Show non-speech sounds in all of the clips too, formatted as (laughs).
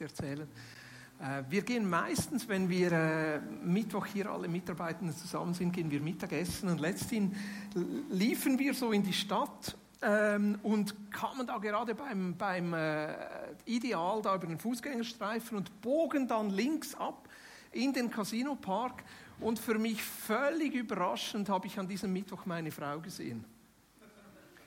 Geschichte erzählen. Äh, wir gehen meistens, wenn wir äh, Mittwoch hier alle Mitarbeitenden zusammen sind, gehen wir Mittagessen. Und letztens liefen wir so in die Stadt ähm, und kamen da gerade beim, beim äh, Ideal da über den Fußgängerstreifen und bogen dann links ab in den Casino Park. Und für mich völlig überraschend habe ich an diesem Mittwoch meine Frau gesehen.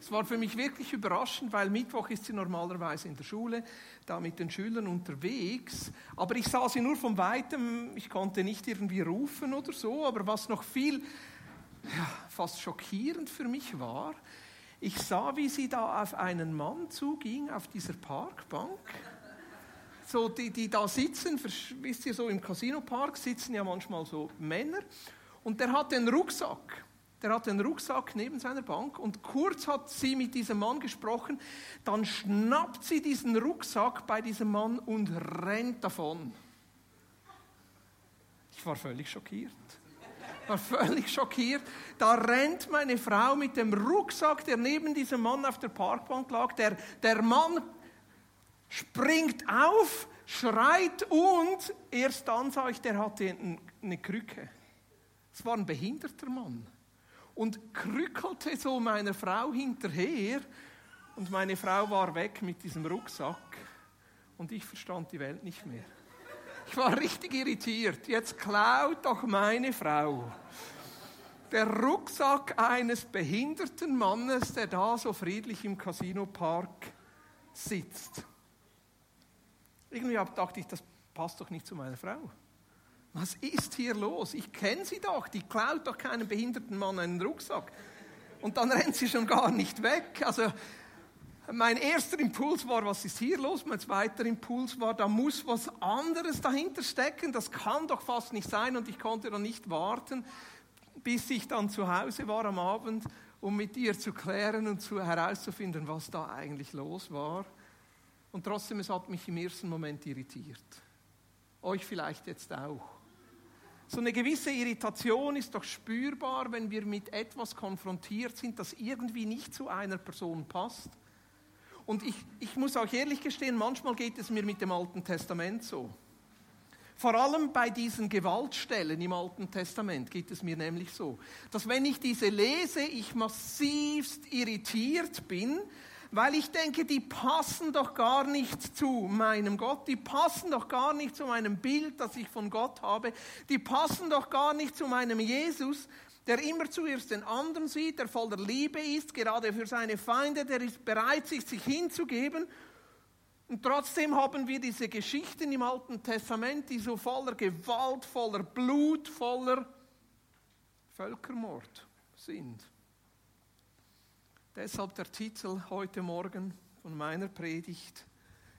Es war für mich wirklich überraschend, weil Mittwoch ist sie normalerweise in der Schule, da mit den Schülern unterwegs. Aber ich sah sie nur von weitem, ich konnte nicht irgendwie rufen oder so. Aber was noch viel, ja, fast schockierend für mich war, ich sah, wie sie da auf einen Mann zuging, auf dieser Parkbank. So, die, die da sitzen, wisst ihr, so im Casino-Park sitzen ja manchmal so Männer. Und der hat den Rucksack der hat den Rucksack neben seiner Bank und kurz hat sie mit diesem Mann gesprochen, dann schnappt sie diesen Rucksack bei diesem Mann und rennt davon. Ich war völlig schockiert. War völlig schockiert. Da rennt meine Frau mit dem Rucksack, der neben diesem Mann auf der Parkbank lag. Der, der Mann springt auf, schreit und erst dann sah ich, der hatte eine Krücke. Es war ein behinderter Mann und krückelte so meiner Frau hinterher und meine Frau war weg mit diesem Rucksack und ich verstand die Welt nicht mehr. Ich war richtig irritiert. Jetzt klaut doch meine Frau der Rucksack eines behinderten Mannes, der da so friedlich im Casinopark sitzt. Irgendwie dachte ich, das passt doch nicht zu meiner Frau. Was ist hier los? Ich kenne sie doch, die klaut doch keinem behinderten Mann einen Rucksack. Und dann rennt sie schon gar nicht weg. Also mein erster Impuls war, was ist hier los? Mein zweiter Impuls war, da muss was anderes dahinter stecken. Das kann doch fast nicht sein. Und ich konnte dann nicht warten, bis ich dann zu Hause war am Abend, um mit ihr zu klären und zu, herauszufinden, was da eigentlich los war. Und trotzdem, es hat mich im ersten Moment irritiert. Euch vielleicht jetzt auch. So eine gewisse Irritation ist doch spürbar, wenn wir mit etwas konfrontiert sind, das irgendwie nicht zu einer Person passt. Und ich, ich muss auch ehrlich gestehen, manchmal geht es mir mit dem Alten Testament so. Vor allem bei diesen Gewaltstellen im Alten Testament geht es mir nämlich so, dass wenn ich diese lese, ich massivst irritiert bin, weil ich denke, die passen doch gar nicht zu meinem Gott, die passen doch gar nicht zu meinem Bild, das ich von Gott habe, die passen doch gar nicht zu meinem Jesus, der immer zuerst den anderen sieht, der voller Liebe ist, gerade für seine Feinde, der ist bereit, sich, sich hinzugeben. Und trotzdem haben wir diese Geschichten im Alten Testament, die so voller Gewalt, voller Blut, voller Völkermord sind. Deshalb der Titel heute Morgen von meiner Predigt,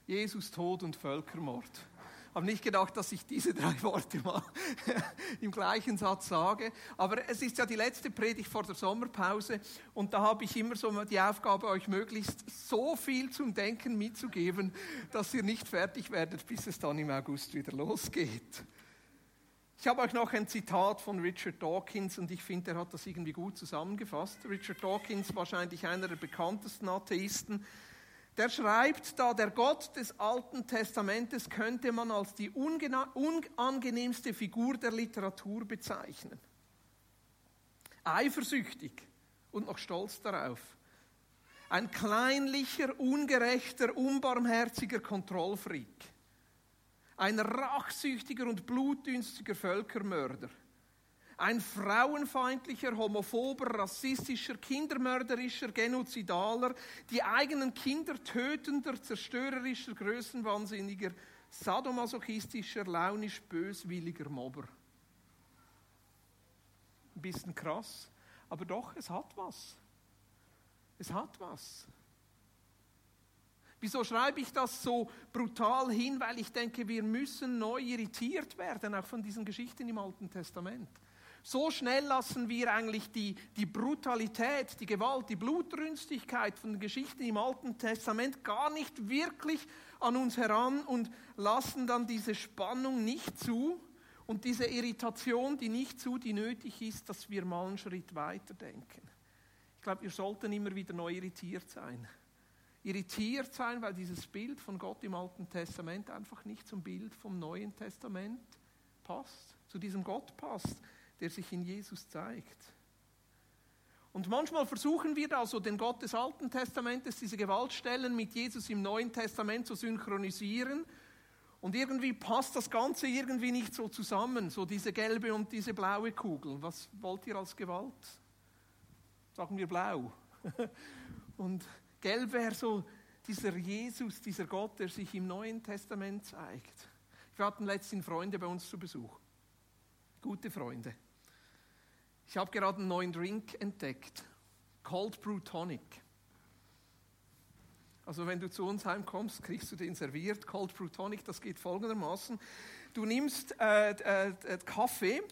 Jesus, Tod und Völkermord. Ich habe nicht gedacht, dass ich diese drei Worte mal (laughs) im gleichen Satz sage, aber es ist ja die letzte Predigt vor der Sommerpause und da habe ich immer so die Aufgabe, euch möglichst so viel zum Denken mitzugeben, dass ihr nicht fertig werdet, bis es dann im August wieder losgeht. Ich habe euch noch ein Zitat von Richard Dawkins und ich finde, er hat das irgendwie gut zusammengefasst. Richard Dawkins, wahrscheinlich einer der bekanntesten Atheisten, der schreibt da, der Gott des Alten Testamentes könnte man als die unangenehmste Figur der Literatur bezeichnen. Eifersüchtig und noch stolz darauf. Ein kleinlicher, ungerechter, unbarmherziger Kontrollfreak ein rachsüchtiger und blutdünstiger Völkermörder, ein frauenfeindlicher, homophober, rassistischer, kindermörderischer, genozidaler, die eigenen Kinder tötender, zerstörerischer, größenwahnsinniger, sadomasochistischer, launisch böswilliger Mobber. Ein bisschen krass, aber doch, es hat was. Es hat was. Wieso schreibe ich das so brutal hin? Weil ich denke, wir müssen neu irritiert werden, auch von diesen Geschichten im Alten Testament. So schnell lassen wir eigentlich die, die Brutalität, die Gewalt, die Blutrünstigkeit von den Geschichten im Alten Testament gar nicht wirklich an uns heran und lassen dann diese Spannung nicht zu und diese Irritation, die nicht zu, die nötig ist, dass wir mal einen Schritt weiter denken. Ich glaube, wir sollten immer wieder neu irritiert sein. Irritiert sein, weil dieses Bild von Gott im Alten Testament einfach nicht zum Bild vom Neuen Testament passt, zu diesem Gott passt, der sich in Jesus zeigt. Und manchmal versuchen wir also den Gott des Alten Testamentes, diese Gewaltstellen mit Jesus im Neuen Testament zu synchronisieren. Und irgendwie passt das Ganze irgendwie nicht so zusammen, so diese gelbe und diese blaue Kugel. Was wollt ihr als Gewalt? Sagen wir blau. (laughs) Und gelb wäre so dieser Jesus, dieser Gott, der sich im Neuen Testament zeigt. Wir hatten letztens Freunde bei uns zu Besuch. Gute Freunde. Ich habe gerade einen neuen Drink entdeckt. Cold Brew Tonic. Also wenn du zu uns heimkommst, kriegst du den serviert. Cold Brew Tonic, das geht folgendermaßen. Du nimmst äh, äh, äh, Kaffee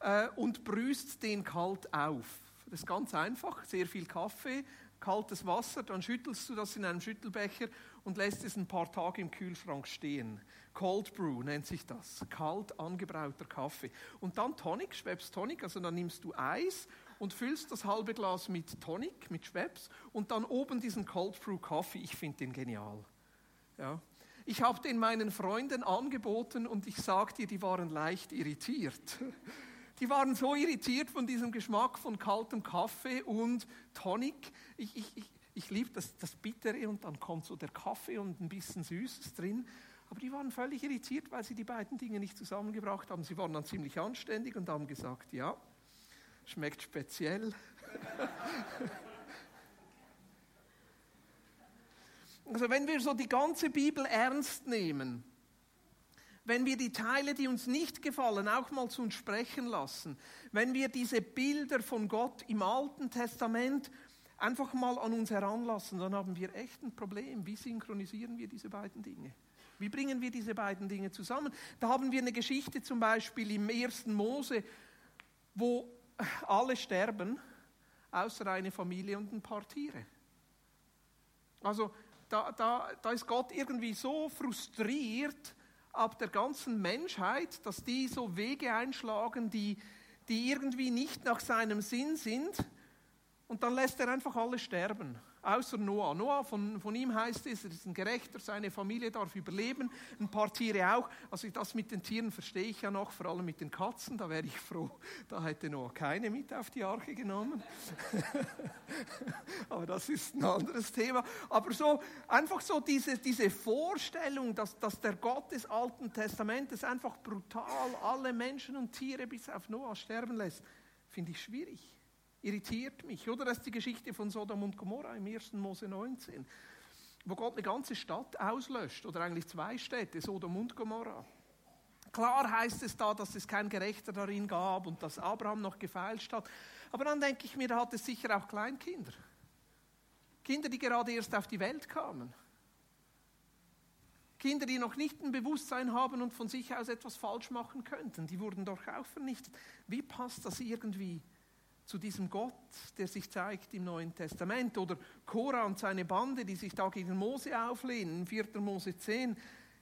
äh, und brühst den kalt auf. Das ist ganz einfach, sehr viel Kaffee, kaltes Wasser, dann schüttelst du das in einem Schüttelbecher und lässt es ein paar Tage im Kühlschrank stehen. Cold Brew nennt sich das, kalt angebrauter Kaffee. Und dann Tonic, Schweppes Tonic, also dann nimmst du Eis und füllst das halbe Glas mit Tonic, mit Schweppes und dann oben diesen Cold Brew Kaffee. Ich finde den genial. Ja. Ich habe den meinen Freunden angeboten und ich sage dir, die waren leicht irritiert. (laughs) Die waren so irritiert von diesem Geschmack von kaltem Kaffee und Tonic. Ich, ich, ich, ich liebe das, das Bittere und dann kommt so der Kaffee und ein bisschen Süßes drin. Aber die waren völlig irritiert, weil sie die beiden Dinge nicht zusammengebracht haben. Sie waren dann ziemlich anständig und haben gesagt, ja, schmeckt speziell. (laughs) also wenn wir so die ganze Bibel ernst nehmen, wenn wir die Teile, die uns nicht gefallen, auch mal zu uns sprechen lassen, wenn wir diese Bilder von Gott im Alten Testament einfach mal an uns heranlassen, dann haben wir echt ein Problem. Wie synchronisieren wir diese beiden Dinge? Wie bringen wir diese beiden Dinge zusammen? Da haben wir eine Geschichte zum Beispiel im ersten Mose, wo alle sterben, außer eine Familie und ein paar Tiere. Also da, da, da ist Gott irgendwie so frustriert ab der ganzen Menschheit, dass die so Wege einschlagen, die, die irgendwie nicht nach seinem Sinn sind. Und dann lässt er einfach alle sterben außer Noah. Noah, von, von ihm heißt es, er ist ein Gerechter, seine Familie darf überleben, ein paar Tiere auch. Also das mit den Tieren verstehe ich ja noch, vor allem mit den Katzen, da wäre ich froh, da hätte Noah keine mit auf die Arche genommen. (laughs) Aber das ist ein anderes Thema. Aber so, einfach so diese, diese Vorstellung, dass, dass der Gott des Alten Testamentes einfach brutal alle Menschen und Tiere bis auf Noah sterben lässt, finde ich schwierig irritiert mich. Oder das ist die Geschichte von Sodom und Gomorra im 1. Mose 19, wo Gott eine ganze Stadt auslöscht, oder eigentlich zwei Städte, Sodom und Gomorra. Klar heißt es da, dass es kein Gerechter darin gab und dass Abraham noch gefeilscht hat. Aber dann denke ich mir, da hat es sicher auch Kleinkinder. Kinder, die gerade erst auf die Welt kamen. Kinder, die noch nicht ein Bewusstsein haben und von sich aus etwas falsch machen könnten, die wurden doch auch vernichtet. Wie passt das irgendwie zu diesem Gott, der sich zeigt im Neuen Testament. Oder Korah und seine Bande, die sich da gegen Mose auflehnen, 4. Mose 10.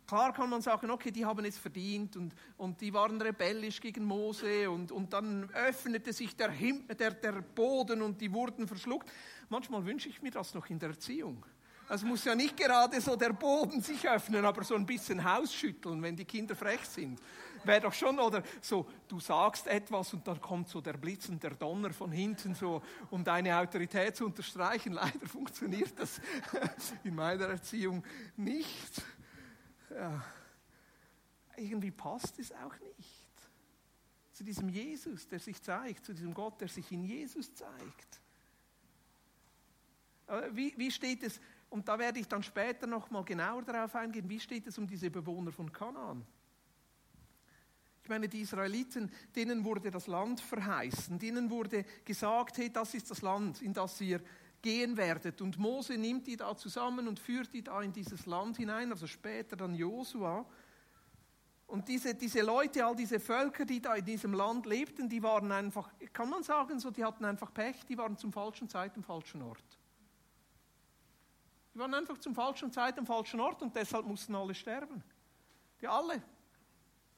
Klar kann man sagen, okay, die haben es verdient und, und die waren rebellisch gegen Mose und, und dann öffnete sich der, Him der, der Boden und die wurden verschluckt. Manchmal wünsche ich mir das noch in der Erziehung. Es muss ja nicht gerade so der Boden sich öffnen, aber so ein bisschen Hausschütteln, wenn die Kinder frech sind wäre doch schon, oder so, du sagst etwas und dann kommt so der Blitz und der Donner von hinten, so, um deine Autorität zu unterstreichen. Leider funktioniert das (laughs) in meiner Erziehung nicht. Ja. Irgendwie passt es auch nicht zu diesem Jesus, der sich zeigt, zu diesem Gott, der sich in Jesus zeigt. Wie, wie steht es, und da werde ich dann später noch mal genauer darauf eingehen, wie steht es um diese Bewohner von Kanaan? Ich meine, die Israeliten, denen wurde das Land verheißen, denen wurde gesagt, hey, das ist das Land, in das ihr gehen werdet. Und Mose nimmt die da zusammen und führt die da in dieses Land hinein, also später dann Josua. Und diese, diese Leute, all diese Völker, die da in diesem Land lebten, die waren einfach, kann man sagen, so, die hatten einfach Pech, die waren zum falschen Zeit am falschen Ort. Die waren einfach zum falschen Zeit am falschen Ort und deshalb mussten alle sterben. Die alle.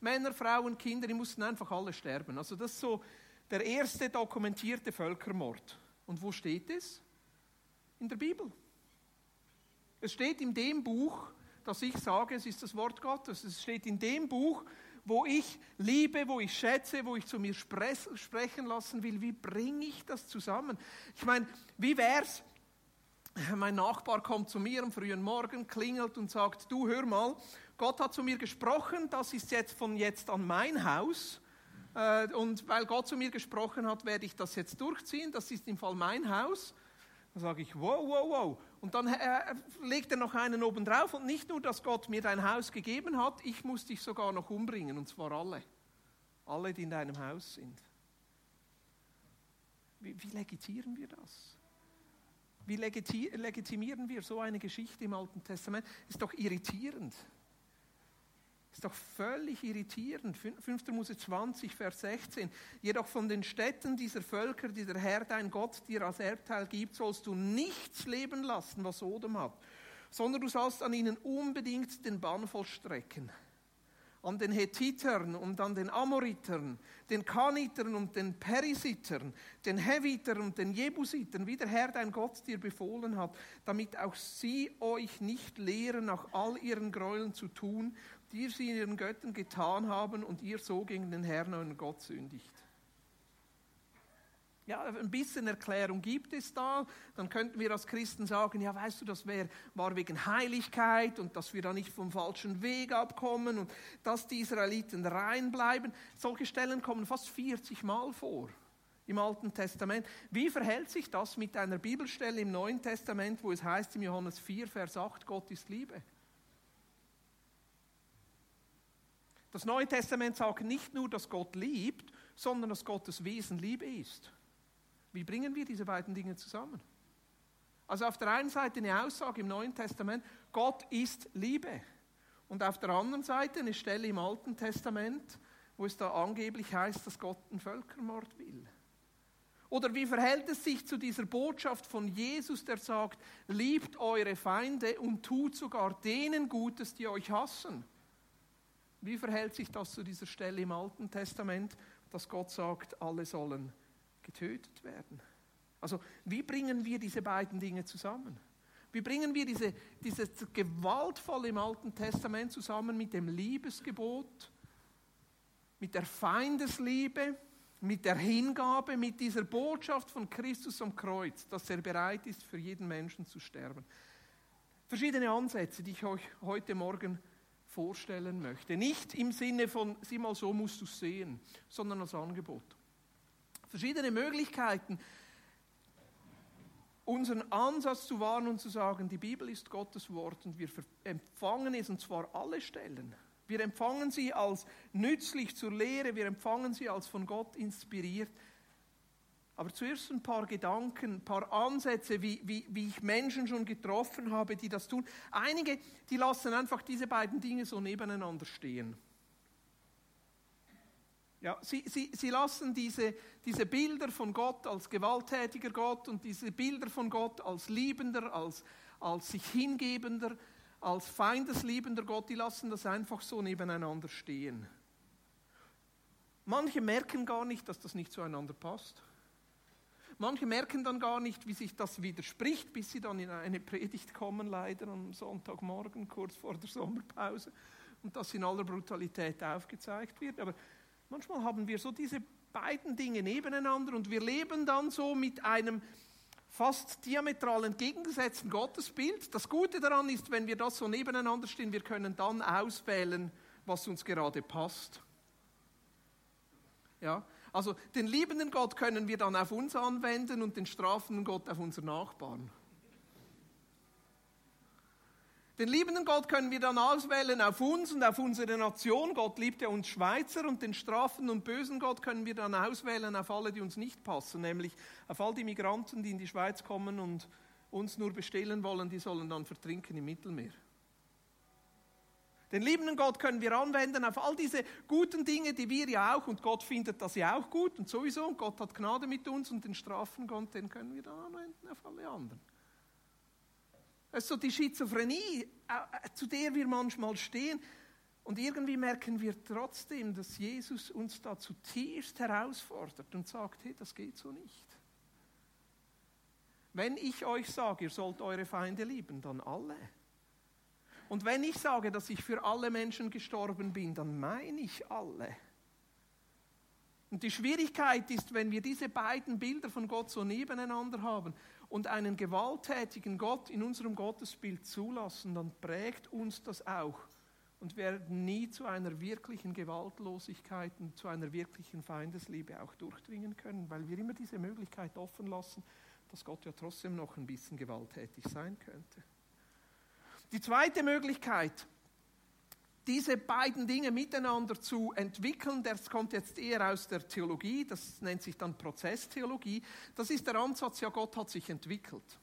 Männer, Frauen, Kinder, die mussten einfach alle sterben. Also das ist so der erste dokumentierte Völkermord. Und wo steht es? In der Bibel. Es steht in dem Buch, das ich sage, es ist das Wort Gottes. Es steht in dem Buch, wo ich liebe, wo ich schätze, wo ich zu mir sprechen lassen will. Wie bringe ich das zusammen? Ich meine, wie wäre es, mein Nachbar kommt zu mir am frühen Morgen, klingelt und sagt, du hör mal, Gott hat zu mir gesprochen, das ist jetzt von jetzt an mein Haus. Äh, und weil Gott zu mir gesprochen hat, werde ich das jetzt durchziehen. Das ist im Fall mein Haus. Dann sage ich, wow, wow, wow. Und dann äh, legt er noch einen oben drauf. Und nicht nur, dass Gott mir dein Haus gegeben hat, ich muss dich sogar noch umbringen. Und zwar alle. Alle, die in deinem Haus sind. Wie, wie legitieren wir das? Wie legitimieren wir so eine Geschichte im Alten Testament? Ist doch irritierend. Ist doch völlig irritierend. 5. Mose 20, Vers 16. Jedoch von den Städten dieser Völker, die der Herr dein Gott dir als Erbteil gibt, sollst du nichts leben lassen, was Sodom hat, sondern du sollst an ihnen unbedingt den Bann vollstrecken an den Hethitern und an den Amoritern, den Kanitern und den Perisitern, den Hevitern und den Jebusitern, wie der Herr dein Gott dir befohlen hat, damit auch sie euch nicht lehren, nach all ihren Gräueln zu tun, die sie ihren Göttern getan haben und ihr so gegen den Herrn euren Gott sündigt. Ja, ein bisschen Erklärung gibt es da. Dann könnten wir als Christen sagen, ja, weißt du, das wär, war wegen Heiligkeit und dass wir da nicht vom falschen Weg abkommen und dass die Israeliten rein bleiben. Solche Stellen kommen fast 40 Mal vor im Alten Testament. Wie verhält sich das mit einer Bibelstelle im Neuen Testament, wo es heißt im Johannes 4, Vers 8, Gott ist Liebe? Das Neue Testament sagt nicht nur, dass Gott liebt, sondern dass Gottes Wesen Liebe ist. Wie bringen wir diese beiden Dinge zusammen? Also auf der einen Seite eine Aussage im Neuen Testament, Gott ist Liebe. Und auf der anderen Seite eine Stelle im Alten Testament, wo es da angeblich heißt, dass Gott einen Völkermord will. Oder wie verhält es sich zu dieser Botschaft von Jesus, der sagt, liebt eure Feinde und tut sogar denen Gutes, die euch hassen? Wie verhält sich das zu dieser Stelle im Alten Testament, dass Gott sagt, alle sollen getötet werden. Also wie bringen wir diese beiden Dinge zusammen? Wie bringen wir diese, dieses Gewaltvolle im Alten Testament zusammen mit dem Liebesgebot, mit der Feindesliebe, mit der Hingabe, mit dieser Botschaft von Christus am Kreuz, dass er bereit ist, für jeden Menschen zu sterben? Verschiedene Ansätze, die ich euch heute Morgen vorstellen möchte. Nicht im Sinne von, sieh mal, so musst du sehen, sondern als Angebot verschiedene Möglichkeiten, unseren Ansatz zu wahren und zu sagen, die Bibel ist Gottes Wort und wir empfangen es, und zwar alle Stellen. Wir empfangen sie als nützlich zur Lehre, wir empfangen sie als von Gott inspiriert. Aber zuerst ein paar Gedanken, ein paar Ansätze, wie, wie, wie ich Menschen schon getroffen habe, die das tun. Einige, die lassen einfach diese beiden Dinge so nebeneinander stehen. Ja, sie, sie, sie lassen diese, diese Bilder von Gott als gewalttätiger Gott und diese Bilder von Gott als liebender, als, als sich hingebender, als feindesliebender Gott, die lassen das einfach so nebeneinander stehen. Manche merken gar nicht, dass das nicht zueinander passt. Manche merken dann gar nicht, wie sich das widerspricht, bis sie dann in eine Predigt kommen, leider am Sonntagmorgen, kurz vor der Sommerpause, und das in aller Brutalität aufgezeigt wird. Aber Manchmal haben wir so diese beiden Dinge nebeneinander und wir leben dann so mit einem fast diametral entgegengesetzten Gottesbild. Das Gute daran ist, wenn wir das so nebeneinander stehen, wir können dann auswählen, was uns gerade passt. Ja, also den liebenden Gott können wir dann auf uns anwenden und den strafenden Gott auf unseren Nachbarn. Den liebenden Gott können wir dann auswählen auf uns und auf unsere Nation. Gott liebt ja uns Schweizer und den strafenden und bösen Gott können wir dann auswählen auf alle, die uns nicht passen, nämlich auf all die Migranten, die in die Schweiz kommen und uns nur bestehlen wollen, die sollen dann vertrinken im Mittelmeer. Den liebenden Gott können wir anwenden auf all diese guten Dinge, die wir ja auch, und Gott findet das ja auch gut und sowieso, und Gott hat Gnade mit uns und den strafenden Gott, den können wir dann anwenden auf alle anderen. Es ist so die Schizophrenie, äh, zu der wir manchmal stehen. Und irgendwie merken wir trotzdem, dass Jesus uns da zutiefst herausfordert und sagt, hey, das geht so nicht. Wenn ich euch sage, ihr sollt eure Feinde lieben, dann alle. Und wenn ich sage, dass ich für alle Menschen gestorben bin, dann meine ich alle. Und die Schwierigkeit ist, wenn wir diese beiden Bilder von Gott so nebeneinander haben und einen gewalttätigen Gott in unserem Gottesbild zulassen, dann prägt uns das auch und werden nie zu einer wirklichen Gewaltlosigkeit und zu einer wirklichen Feindesliebe auch durchdringen können, weil wir immer diese Möglichkeit offen lassen, dass Gott ja trotzdem noch ein bisschen gewalttätig sein könnte. Die zweite Möglichkeit, diese beiden Dinge miteinander zu entwickeln, das kommt jetzt eher aus der Theologie, das nennt sich dann Prozesstheologie, das ist der Ansatz, ja Gott hat sich entwickelt.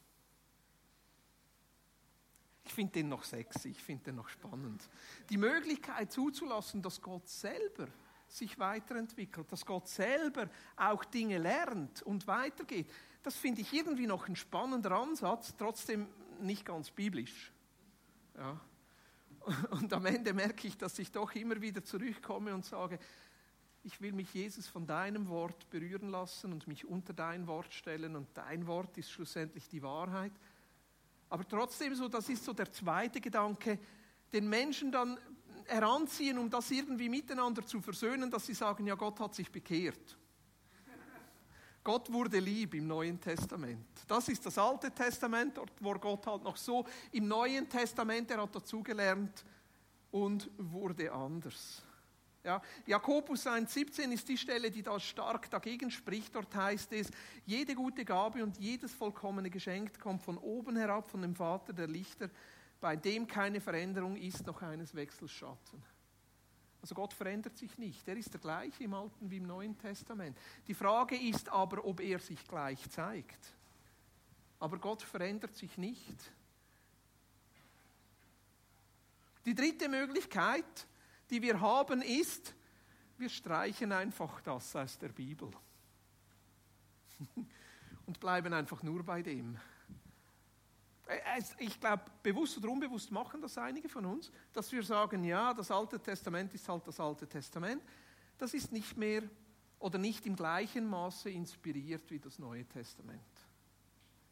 Ich finde den noch sexy, ich finde den noch spannend. Die Möglichkeit zuzulassen, dass Gott selber sich weiterentwickelt, dass Gott selber auch Dinge lernt und weitergeht, das finde ich irgendwie noch ein spannender Ansatz, trotzdem nicht ganz biblisch. Ja. Und am Ende merke ich, dass ich doch immer wieder zurückkomme und sage, ich will mich Jesus von deinem Wort berühren lassen und mich unter dein Wort stellen und dein Wort ist schlussendlich die Wahrheit. Aber trotzdem so, das ist so der zweite Gedanke, den Menschen dann heranziehen, um das irgendwie miteinander zu versöhnen, dass sie sagen, ja, Gott hat sich bekehrt. Gott wurde lieb im Neuen Testament. Das ist das Alte Testament, dort wo Gott halt noch so. Im Neuen Testament, er hat dazugelernt und wurde anders. Ja, Jakobus 1,17 ist die Stelle, die da stark dagegen spricht. Dort heißt es, jede gute Gabe und jedes vollkommene Geschenk kommt von oben herab, von dem Vater der Lichter, bei dem keine Veränderung ist, noch eines Wechselschatten. Also Gott verändert sich nicht. Er ist der gleiche im Alten wie im Neuen Testament. Die Frage ist aber, ob er sich gleich zeigt. Aber Gott verändert sich nicht. Die dritte Möglichkeit, die wir haben, ist, wir streichen einfach das aus der Bibel (laughs) und bleiben einfach nur bei dem. Äh, ich glaube, bewusst oder unbewusst machen das einige von uns, dass wir sagen, ja, das Alte Testament ist halt das Alte Testament. Das ist nicht mehr oder nicht im gleichen Maße inspiriert wie das Neue Testament.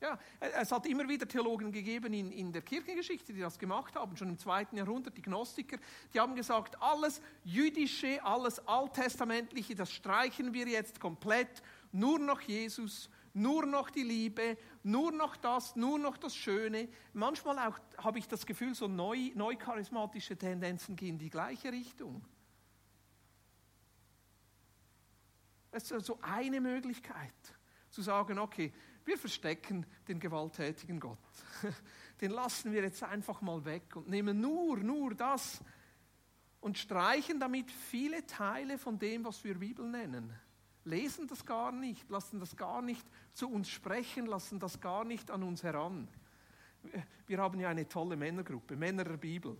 Ja, es hat immer wieder Theologen gegeben in, in der Kirchengeschichte, die das gemacht haben, schon im zweiten Jahrhundert, die Gnostiker, die haben gesagt, alles Jüdische, alles Alttestamentliche, das streichen wir jetzt komplett, nur noch Jesus, nur noch die Liebe, nur noch das, nur noch das Schöne. Manchmal auch habe ich das Gefühl, so neu, neu charismatische Tendenzen gehen in die gleiche Richtung. Es ist so eine Möglichkeit, zu sagen, okay, wir verstecken den gewalttätigen Gott. (laughs) Den lassen wir jetzt einfach mal weg und nehmen nur, nur das und streichen damit viele Teile von dem, was wir Bibel nennen lesen das gar nicht, lassen das gar nicht zu uns sprechen, lassen das gar nicht an uns heran. Wir haben ja eine tolle Männergruppe, Männer der Bibel.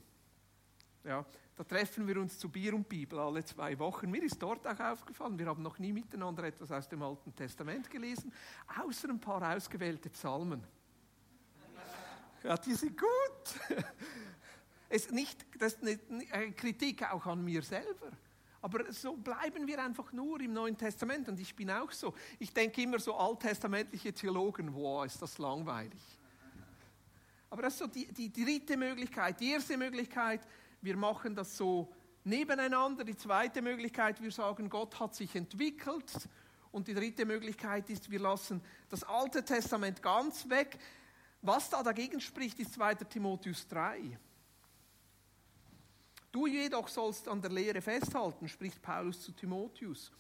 Ja, da treffen wir uns zu Bier und Bibel alle zwei Wochen. Mir ist dort auch aufgefallen, wir haben noch nie miteinander etwas aus dem Alten Testament gelesen, außer ein paar ausgewählte Psalmen. Ja, die sind gut. (laughs) Es nicht, das ist eine Kritik auch an mir selber. Aber so bleiben wir einfach nur im Neuen Testament und ich bin auch so. Ich denke immer so alttestamentliche Theologen, wow, ist das langweilig. Aber das ist so die, die dritte Möglichkeit. Die erste Möglichkeit, wir machen das so nebeneinander. Die zweite Möglichkeit, wir sagen, Gott hat sich entwickelt. Und die dritte Möglichkeit ist, wir lassen das Alte Testament ganz weg. Was da dagegen spricht, ist 2. Timotheus 3. Du jedoch sollst an der Lehre festhalten, spricht Paulus zu Timotheus,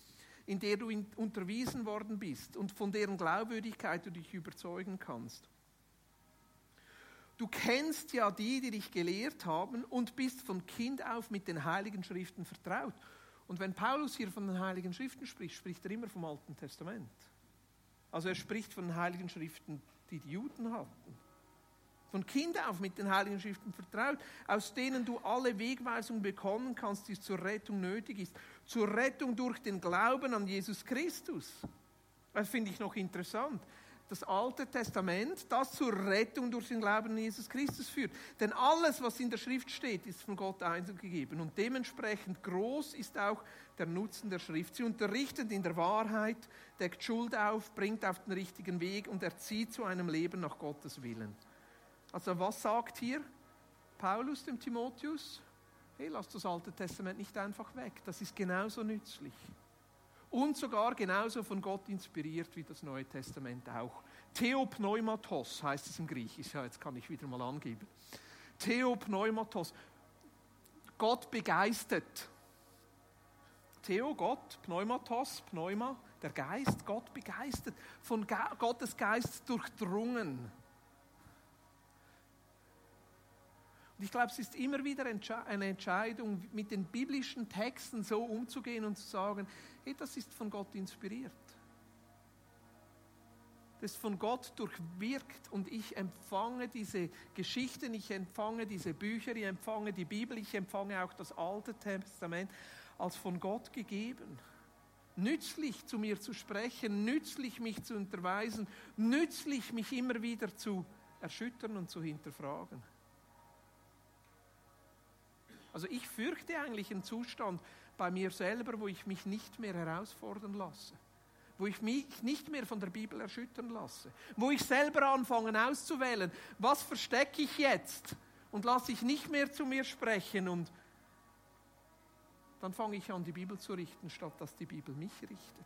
in der du unterwiesen worden bist und von deren Glaubwürdigkeit du dich überzeugen kannst. Du kennst ja die, die dich gelehrt haben und bist von Kind auf mit den heiligen Schriften vertraut. Und wenn Paulus hier von den heiligen Schriften spricht, spricht er immer vom Alten Testament. Also er spricht von den heiligen Schriften, die die Juden hatten von Kind auf mit den Heiligen Schriften vertraut, aus denen du alle Wegweisung bekommen kannst, die zur Rettung nötig ist. Zur Rettung durch den Glauben an Jesus Christus. Das finde ich noch interessant. das Alte Testament, das zur Rettung durch den Glauben an Jesus Christus führt. Denn alles, was in der Schrift steht, ist von Gott eingegeben. Und dementsprechend groß ist auch der Nutzen der Schrift. Sie unterrichtet in der Wahrheit, deckt Schuld auf, bringt auf den richtigen Weg und erzieht zu einem Leben nach Gottes Willen. Also was sagt hier Paulus dem Timotheus? Hey, lass das Alte Testament nicht einfach weg. Das ist genauso nützlich. Und sogar genauso von Gott inspiriert wie das Neue Testament auch. Theopneumatos heißt es im Griechisch. Ja, jetzt kann ich wieder mal angeben. Theopneumatos. Gott begeistert. Theo, Gott, Pneumatos, Pneuma, der Geist, Gott begeistert, von Gottes Geist durchdrungen. Ich glaube, es ist immer wieder eine Entscheidung, mit den biblischen Texten so umzugehen und zu sagen, hey, das ist von Gott inspiriert. Das ist von Gott durchwirkt und ich empfange diese Geschichten, ich empfange diese Bücher, ich empfange die Bibel, ich empfange auch das Alte Testament als von Gott gegeben. Nützlich zu mir zu sprechen, nützlich mich zu unterweisen, nützlich mich immer wieder zu erschüttern und zu hinterfragen. Also ich fürchte eigentlich einen Zustand bei mir selber, wo ich mich nicht mehr herausfordern lasse, wo ich mich nicht mehr von der Bibel erschüttern lasse, wo ich selber anfange auszuwählen, was verstecke ich jetzt und lasse ich nicht mehr zu mir sprechen und dann fange ich an, die Bibel zu richten, statt dass die Bibel mich richtet.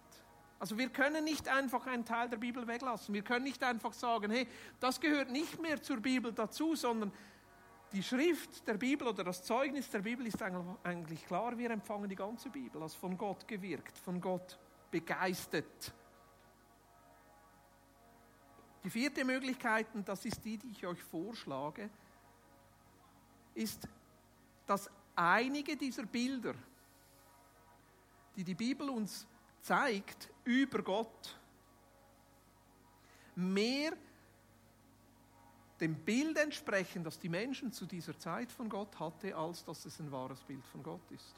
Also wir können nicht einfach einen Teil der Bibel weglassen. Wir können nicht einfach sagen, hey, das gehört nicht mehr zur Bibel dazu, sondern die Schrift der Bibel oder das Zeugnis der Bibel ist eigentlich klar, wir empfangen die ganze Bibel als von Gott gewirkt, von Gott begeistert. Die vierte Möglichkeit, und das ist die, die ich euch vorschlage, ist, dass einige dieser Bilder, die die Bibel uns zeigt über Gott, mehr dem Bild entsprechen, das die Menschen zu dieser Zeit von Gott hatte, als dass es ein wahres Bild von Gott ist.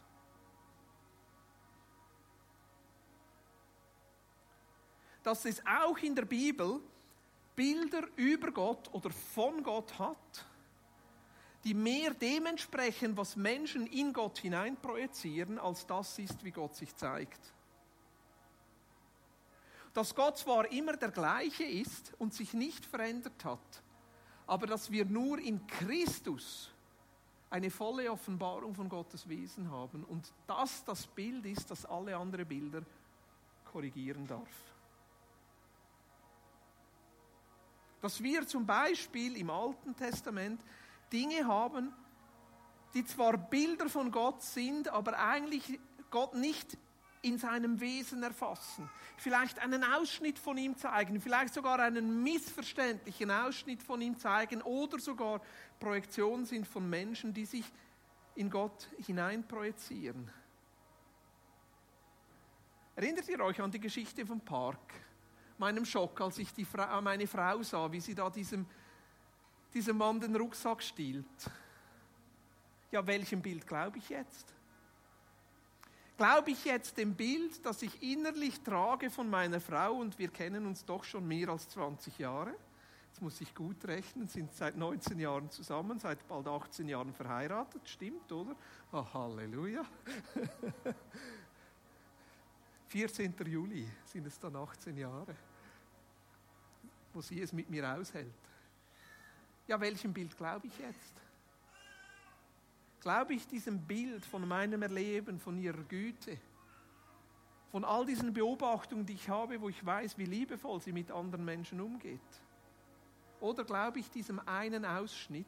Dass es auch in der Bibel Bilder über Gott oder von Gott hat, die mehr dementsprechend, was Menschen in Gott hineinprojizieren, als das ist, wie Gott sich zeigt. Dass Gott zwar immer der gleiche ist und sich nicht verändert hat, aber dass wir nur in Christus eine volle Offenbarung von Gottes Wesen haben und das das Bild ist, das alle anderen Bilder korrigieren darf. Dass wir zum Beispiel im Alten Testament Dinge haben, die zwar Bilder von Gott sind, aber eigentlich Gott nicht in seinem Wesen erfassen. Vielleicht einen Ausschnitt von ihm zeigen, vielleicht sogar einen missverständlichen Ausschnitt von ihm zeigen oder sogar Projektionen sind von Menschen, die sich in Gott hineinprojizieren. Erinnert ihr euch an die Geschichte vom Park? Meinem Schock, als ich die Frau, meine Frau sah, wie sie da diesem, diesem Mann den Rucksack stiehlt. Ja, welchem Bild glaube ich jetzt? Glaube ich jetzt dem Bild, das ich innerlich trage von meiner Frau und wir kennen uns doch schon mehr als 20 Jahre? Jetzt muss ich gut rechnen, sind seit 19 Jahren zusammen, seit bald 18 Jahren verheiratet, stimmt, oder? Oh, Halleluja. (laughs) 14. Juli sind es dann 18 Jahre, wo sie es mit mir aushält. Ja, welchem Bild glaube ich jetzt? Glaube ich diesem Bild von meinem Erleben, von ihrer Güte, von all diesen Beobachtungen, die ich habe, wo ich weiß, wie liebevoll sie mit anderen Menschen umgeht? Oder glaube ich diesem einen Ausschnitt,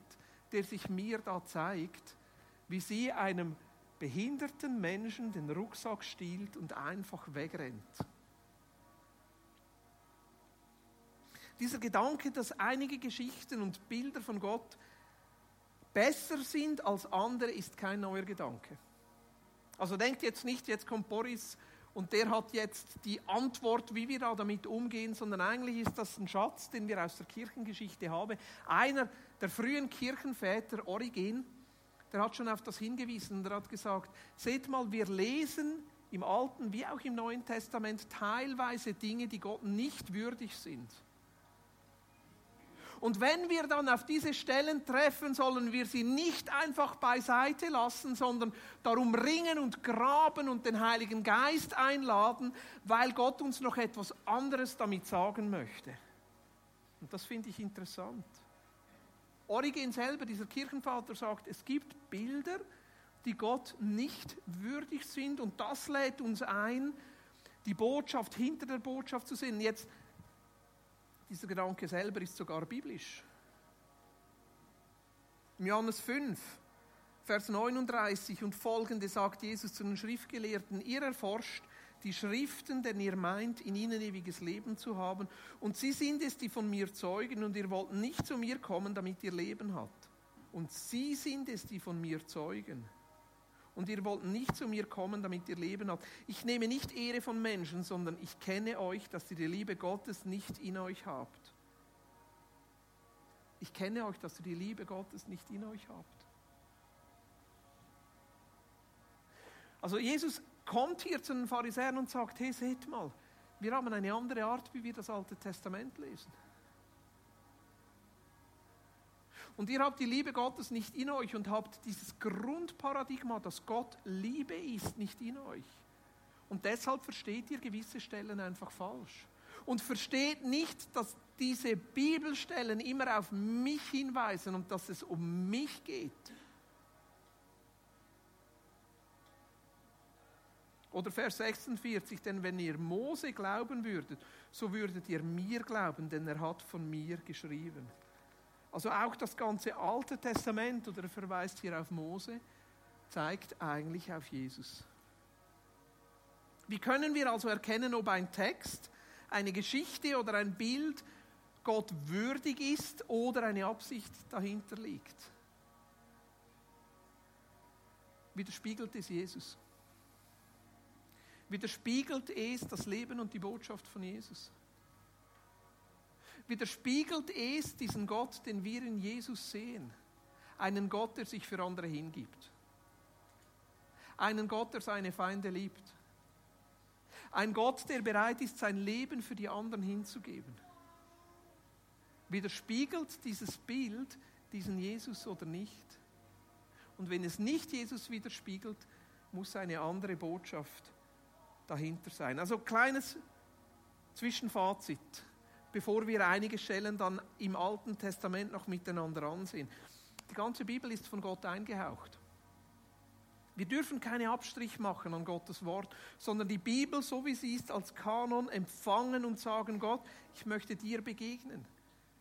der sich mir da zeigt, wie sie einem behinderten Menschen den Rucksack stiehlt und einfach wegrennt? Dieser Gedanke, dass einige Geschichten und Bilder von Gott besser sind als andere, ist kein neuer Gedanke. Also denkt jetzt nicht, jetzt kommt Boris und der hat jetzt die Antwort, wie wir da damit umgehen, sondern eigentlich ist das ein Schatz, den wir aus der Kirchengeschichte haben. Einer der frühen Kirchenväter, Origen, der hat schon auf das hingewiesen und er hat gesagt, seht mal, wir lesen im Alten wie auch im Neuen Testament teilweise Dinge, die Gott nicht würdig sind. Und wenn wir dann auf diese Stellen treffen, sollen wir sie nicht einfach beiseite lassen, sondern darum ringen und graben und den Heiligen Geist einladen, weil Gott uns noch etwas anderes damit sagen möchte. Und das finde ich interessant. Origen selber, dieser Kirchenvater, sagt, es gibt Bilder, die Gott nicht würdig sind und das lädt uns ein, die Botschaft hinter der Botschaft zu sehen. Jetzt, dieser Gedanke selber ist sogar biblisch. Im Johannes 5, Vers 39 und folgende sagt Jesus zu den Schriftgelehrten, ihr erforscht die Schriften, denn ihr meint, in ihnen ewiges Leben zu haben. Und sie sind es, die von mir zeugen, und ihr wollt nicht zu mir kommen, damit ihr Leben habt. Und sie sind es, die von mir zeugen. Und ihr wollt nicht zu mir kommen, damit ihr Leben habt. Ich nehme nicht Ehre von Menschen, sondern ich kenne euch, dass ihr die Liebe Gottes nicht in euch habt. Ich kenne euch, dass ihr die Liebe Gottes nicht in euch habt. Also Jesus kommt hier zu den Pharisäern und sagt, hey, seht mal, wir haben eine andere Art, wie wir das Alte Testament lesen. Und ihr habt die Liebe Gottes nicht in euch und habt dieses Grundparadigma, dass Gott Liebe ist, nicht in euch. Und deshalb versteht ihr gewisse Stellen einfach falsch. Und versteht nicht, dass diese Bibelstellen immer auf mich hinweisen und dass es um mich geht. Oder Vers 46, denn wenn ihr Mose glauben würdet, so würdet ihr mir glauben, denn er hat von mir geschrieben. Also auch das ganze Alte Testament, oder er verweist hier auf Mose, zeigt eigentlich auf Jesus. Wie können wir also erkennen, ob ein Text, eine Geschichte oder ein Bild Gott würdig ist oder eine Absicht dahinter liegt? Widerspiegelt es Jesus? widerspiegelt es das Leben und die Botschaft von Jesus. Widerspiegelt es diesen Gott, den wir in Jesus sehen. Einen Gott, der sich für andere hingibt. Einen Gott, der seine Feinde liebt. Ein Gott, der bereit ist, sein Leben für die anderen hinzugeben. Widerspiegelt dieses Bild diesen Jesus oder nicht? Und wenn es nicht Jesus widerspiegelt, muss eine andere Botschaft dahinter sein. Also kleines Zwischenfazit, bevor wir einige Stellen dann im Alten Testament noch miteinander ansehen. Die ganze Bibel ist von Gott eingehaucht. Wir dürfen keine Abstrich machen an Gottes Wort, sondern die Bibel, so wie sie ist, als Kanon empfangen und sagen, Gott, ich möchte dir begegnen.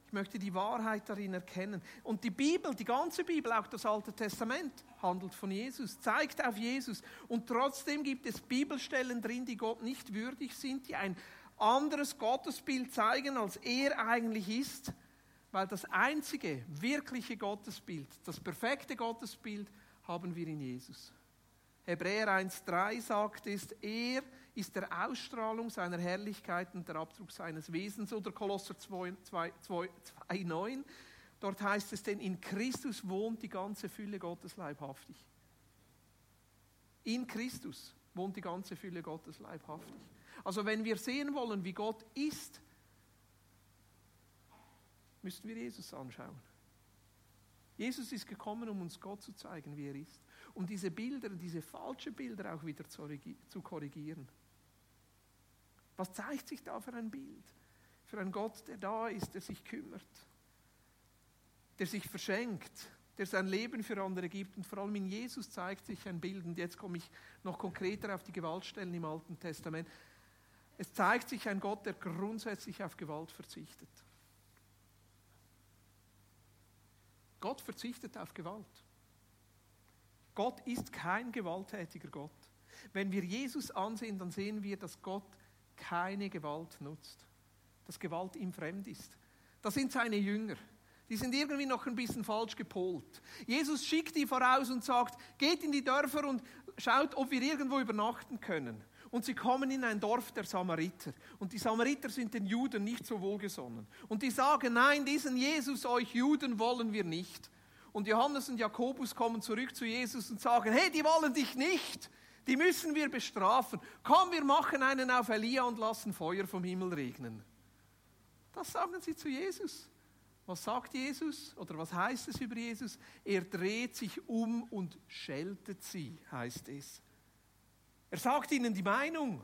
Ich möchte die Wahrheit darin erkennen. Und die Bibel, die ganze Bibel, auch das Alte Testament, handelt von Jesus, zeigt auf Jesus. Und trotzdem gibt es Bibelstellen drin, die Gott nicht würdig sind, die ein anderes Gottesbild zeigen, als er eigentlich ist. Weil das einzige wirkliche Gottesbild, das perfekte Gottesbild, haben wir in Jesus. Hebräer 1,3 sagt ist, er ist der Ausstrahlung seiner Herrlichkeit und der Abdruck seines Wesens. Oder Kolosser 2,9, dort heißt es, denn in Christus wohnt die ganze Fülle Gottes leibhaftig. In Christus wohnt die ganze Fülle Gottes leibhaftig. Also wenn wir sehen wollen, wie Gott ist, müssen wir Jesus anschauen. Jesus ist gekommen, um uns Gott zu zeigen, wie er ist um diese Bilder, diese falschen Bilder auch wieder zu korrigieren. Was zeigt sich da für ein Bild? Für einen Gott, der da ist, der sich kümmert, der sich verschenkt, der sein Leben für andere gibt. Und vor allem in Jesus zeigt sich ein Bild. Und jetzt komme ich noch konkreter auf die Gewaltstellen im Alten Testament. Es zeigt sich ein Gott, der grundsätzlich auf Gewalt verzichtet. Gott verzichtet auf Gewalt. Gott ist kein gewalttätiger Gott. Wenn wir Jesus ansehen, dann sehen wir, dass Gott keine Gewalt nutzt, dass Gewalt ihm fremd ist. Das sind seine Jünger. Die sind irgendwie noch ein bisschen falsch gepolt. Jesus schickt die voraus und sagt, geht in die Dörfer und schaut, ob wir irgendwo übernachten können. Und sie kommen in ein Dorf der Samariter. Und die Samariter sind den Juden nicht so wohlgesonnen. Und die sagen, nein, diesen Jesus, euch Juden wollen wir nicht. Und Johannes und Jakobus kommen zurück zu Jesus und sagen, hey, die wollen dich nicht, die müssen wir bestrafen. Komm, wir machen einen auf Elia und lassen Feuer vom Himmel regnen. Das sagen sie zu Jesus. Was sagt Jesus oder was heißt es über Jesus? Er dreht sich um und scheltet sie, heißt es. Er sagt ihnen die Meinung.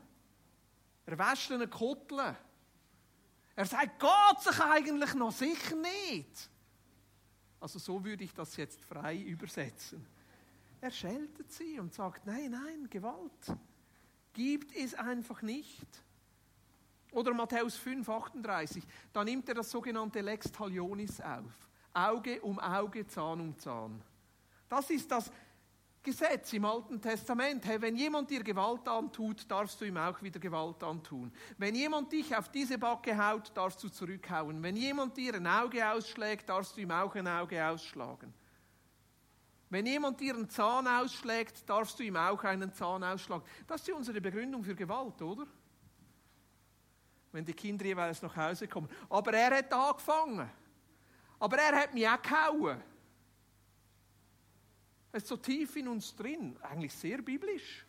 Er wäscht ihnen Kotteln. Er sagt, geht sich eigentlich noch sicher nicht. Also so würde ich das jetzt frei übersetzen. Er scheltet sie und sagt, nein, nein, Gewalt gibt es einfach nicht. Oder Matthäus 5, 38, da nimmt er das sogenannte Lex Talionis auf. Auge um Auge, Zahn um Zahn. Das ist das Gesetz im Alten Testament. Hey, wenn jemand dir Gewalt antut, darfst du ihm auch wieder Gewalt antun. Wenn jemand dich auf diese Backe haut, darfst du zurückhauen. Wenn jemand dir ein Auge ausschlägt, darfst du ihm auch ein Auge ausschlagen. Wenn jemand dir einen Zahn ausschlägt, darfst du ihm auch einen Zahn ausschlagen. Das ist unsere Begründung für Gewalt, oder? Wenn die Kinder jeweils nach Hause kommen. Aber er hat angefangen. Aber er hat mich auch gehauen. Es ist so tief in uns drin, eigentlich sehr biblisch.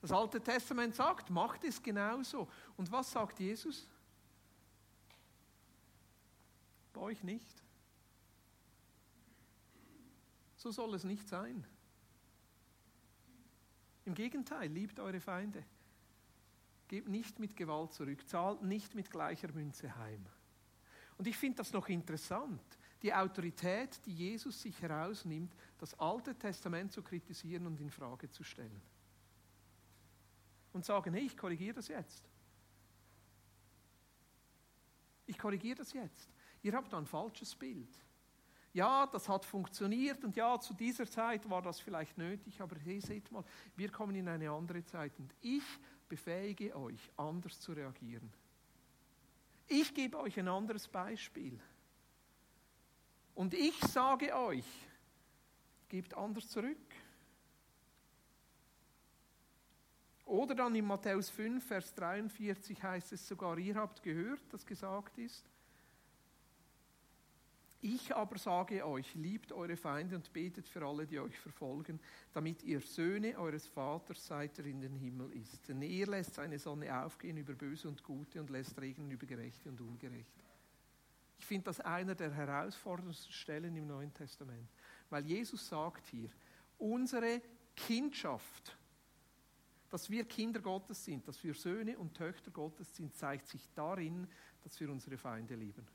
Das Alte Testament sagt, macht es genauso. Und was sagt Jesus? Bei euch nicht. So soll es nicht sein. Im Gegenteil, liebt eure Feinde. Gebt nicht mit Gewalt zurück, zahlt nicht mit gleicher Münze heim. Und ich finde das noch interessant, die Autorität, die Jesus sich herausnimmt, das Alte Testament zu kritisieren und in Frage zu stellen. Und sagen, hey, ich korrigiere das jetzt. Ich korrigiere das jetzt. Ihr habt ein falsches Bild ja, das hat funktioniert und ja, zu dieser Zeit war das vielleicht nötig, aber hey, seht mal, wir kommen in eine andere Zeit und ich befähige euch, anders zu reagieren. Ich gebe euch ein anderes Beispiel. Und ich sage euch, gebt anders zurück. Oder dann in Matthäus 5, Vers 43 heißt es sogar, ihr habt gehört, dass gesagt ist, ich aber sage euch, liebt eure Feinde und betet für alle, die euch verfolgen, damit ihr Söhne eures Vaters seid, der in den Himmel ist. Denn er lässt seine Sonne aufgehen über Böse und Gute und lässt regnen über Gerechte und Ungerechte. Ich finde das einer der herausforderndsten Stellen im Neuen Testament, weil Jesus sagt hier, unsere Kindschaft, dass wir Kinder Gottes sind, dass wir Söhne und Töchter Gottes sind, zeigt sich darin, dass wir unsere Feinde lieben.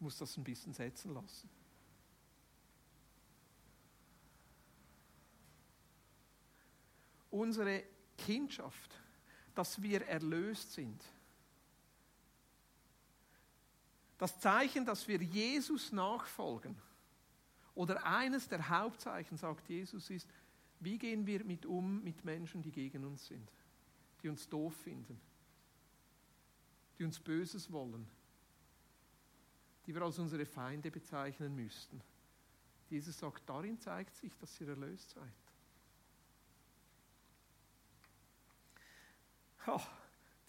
muss das ein bisschen setzen lassen. Unsere Kindschaft, dass wir erlöst sind. Das Zeichen, dass wir Jesus nachfolgen, oder eines der Hauptzeichen, sagt Jesus, ist, wie gehen wir mit um mit Menschen, die gegen uns sind, die uns doof finden, die uns Böses wollen, die wir als unsere Feinde bezeichnen müssten. Jesus sagt, darin zeigt sich, dass ihr erlöst seid. Ha,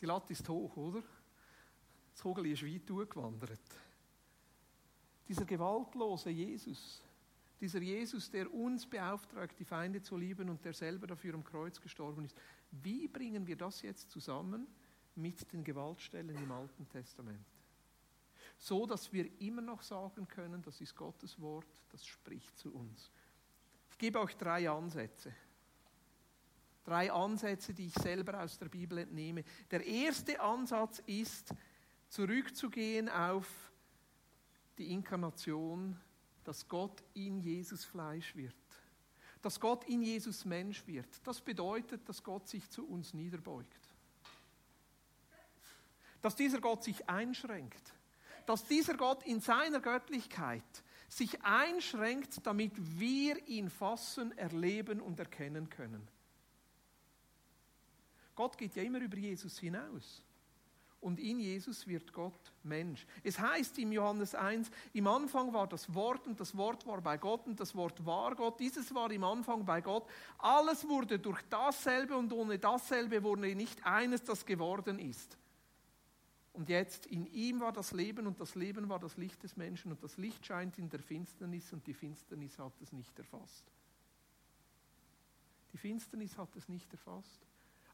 die Latte ist hoch, oder? Das Kugel ist weit gewandert. Dieser gewaltlose Jesus, dieser Jesus, der uns beauftragt, die Feinde zu lieben und der selber dafür am Kreuz gestorben ist, wie bringen wir das jetzt zusammen mit den Gewaltstellen im Alten Testament? so dass wir immer noch sagen können, das ist Gottes Wort, das spricht zu uns. Ich gebe euch drei Ansätze. Drei Ansätze, die ich selber aus der Bibel entnehme. Der erste Ansatz ist, zurückzugehen auf die Inkarnation, dass Gott in Jesus Fleisch wird. Dass Gott in Jesus Mensch wird. Das bedeutet, dass Gott sich zu uns niederbeugt. Dass dieser Gott sich einschränkt dass dieser Gott in seiner Göttlichkeit sich einschränkt, damit wir ihn fassen, erleben und erkennen können. Gott geht ja immer über Jesus hinaus. Und in Jesus wird Gott Mensch. Es heißt im Johannes 1, im Anfang war das Wort und das Wort war bei Gott und das Wort war Gott. Dieses war im Anfang bei Gott. Alles wurde durch dasselbe und ohne dasselbe wurde nicht eines, das geworden ist. Und jetzt in ihm war das Leben und das Leben war das Licht des Menschen und das Licht scheint in der Finsternis und die Finsternis hat es nicht erfasst. Die Finsternis hat es nicht erfasst.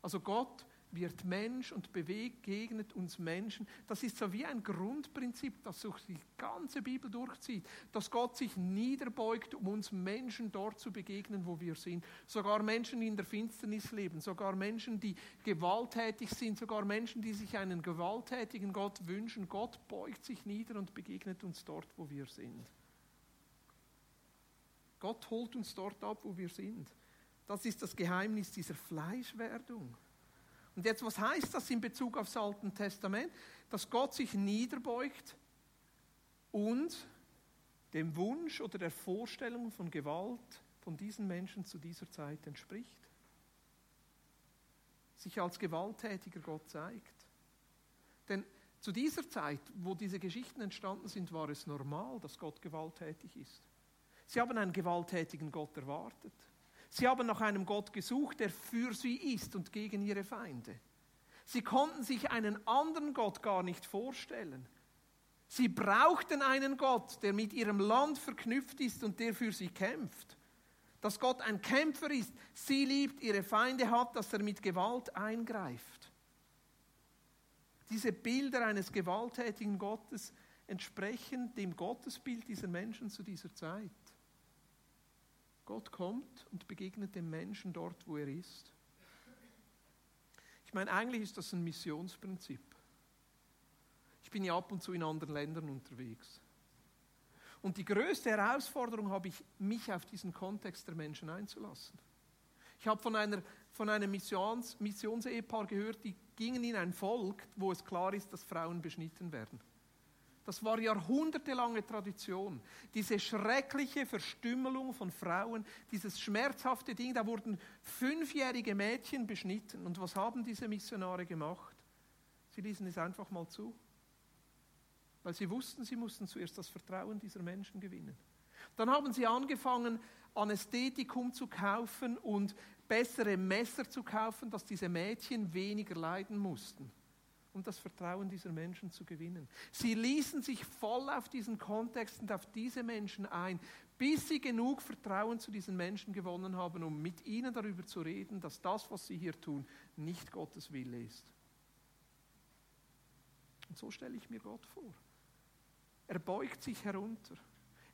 Also Gott wird Mensch und begegnet uns Menschen. Das ist so wie ein Grundprinzip, das durch die ganze Bibel durchzieht, dass Gott sich niederbeugt, um uns Menschen dort zu begegnen, wo wir sind. Sogar Menschen, die in der Finsternis leben, sogar Menschen, die gewalttätig sind, sogar Menschen, die sich einen gewalttätigen Gott wünschen. Gott beugt sich nieder und begegnet uns dort, wo wir sind. Gott holt uns dort ab, wo wir sind. Das ist das Geheimnis dieser Fleischwerdung. Und jetzt, was heißt das in Bezug aufs Alte Testament? Dass Gott sich niederbeugt und dem Wunsch oder der Vorstellung von Gewalt von diesen Menschen zu dieser Zeit entspricht. Sich als gewalttätiger Gott zeigt. Denn zu dieser Zeit, wo diese Geschichten entstanden sind, war es normal, dass Gott gewalttätig ist. Sie haben einen gewalttätigen Gott erwartet. Sie haben nach einem Gott gesucht, der für sie ist und gegen ihre Feinde. Sie konnten sich einen anderen Gott gar nicht vorstellen. Sie brauchten einen Gott, der mit ihrem Land verknüpft ist und der für sie kämpft. Dass Gott ein Kämpfer ist, sie liebt, ihre Feinde hat, dass er mit Gewalt eingreift. Diese Bilder eines gewalttätigen Gottes entsprechen dem Gottesbild dieser Menschen zu dieser Zeit. Gott kommt und begegnet dem Menschen dort, wo er ist. Ich meine, eigentlich ist das ein Missionsprinzip. Ich bin ja ab und zu in anderen Ländern unterwegs. Und die größte Herausforderung habe ich, mich auf diesen Kontext der Menschen einzulassen. Ich habe von, einer, von einem Missions, Missionsehepaar gehört, die gingen in ein Volk, wo es klar ist, dass Frauen beschnitten werden. Das war jahrhundertelange Tradition. Diese schreckliche Verstümmelung von Frauen, dieses schmerzhafte Ding, da wurden fünfjährige Mädchen beschnitten. Und was haben diese Missionare gemacht? Sie ließen es einfach mal zu. Weil sie wussten, sie mussten zuerst das Vertrauen dieser Menschen gewinnen. Dann haben sie angefangen, Anästhetikum zu kaufen und bessere Messer zu kaufen, dass diese Mädchen weniger leiden mussten um das Vertrauen dieser Menschen zu gewinnen. Sie ließen sich voll auf diesen Kontext und auf diese Menschen ein, bis sie genug Vertrauen zu diesen Menschen gewonnen haben, um mit ihnen darüber zu reden, dass das, was sie hier tun, nicht Gottes Wille ist. Und so stelle ich mir Gott vor. Er beugt sich herunter.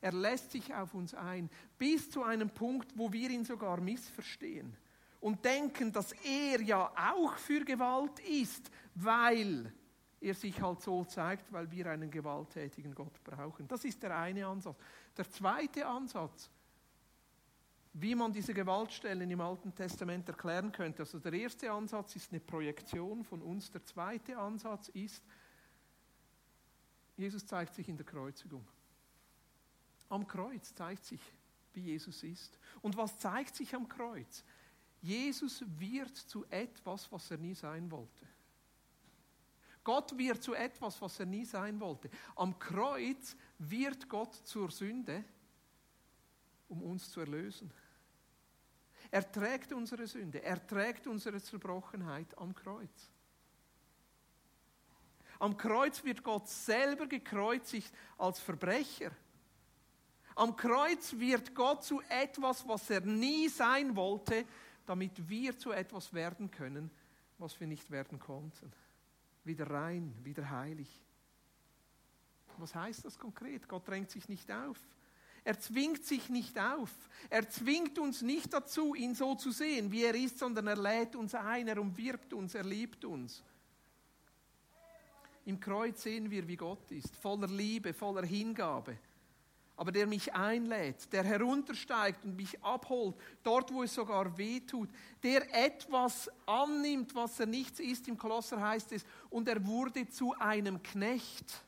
Er lässt sich auf uns ein, bis zu einem Punkt, wo wir ihn sogar missverstehen und denken, dass er ja auch für Gewalt ist, weil er sich halt so zeigt, weil wir einen gewalttätigen Gott brauchen. Das ist der eine Ansatz. Der zweite Ansatz, wie man diese Gewaltstellen im Alten Testament erklären könnte. Also der erste Ansatz ist eine Projektion von uns. Der zweite Ansatz ist, Jesus zeigt sich in der Kreuzigung. Am Kreuz zeigt sich, wie Jesus ist. Und was zeigt sich am Kreuz? Jesus wird zu etwas, was er nie sein wollte. Gott wird zu etwas, was er nie sein wollte. Am Kreuz wird Gott zur Sünde, um uns zu erlösen. Er trägt unsere Sünde, er trägt unsere Zerbrochenheit am Kreuz. Am Kreuz wird Gott selber gekreuzigt als Verbrecher. Am Kreuz wird Gott zu etwas, was er nie sein wollte, damit wir zu etwas werden können, was wir nicht werden konnten. Wieder rein, wieder heilig. Was heißt das konkret? Gott drängt sich nicht auf. Er zwingt sich nicht auf. Er zwingt uns nicht dazu, ihn so zu sehen, wie er ist, sondern er lädt uns ein, er umwirbt uns, er liebt uns. Im Kreuz sehen wir, wie Gott ist, voller Liebe, voller Hingabe aber der mich einlädt, der heruntersteigt und mich abholt, dort wo es sogar weh tut, der etwas annimmt, was er nichts ist. Im Kolosser heißt es, und er wurde zu einem Knecht,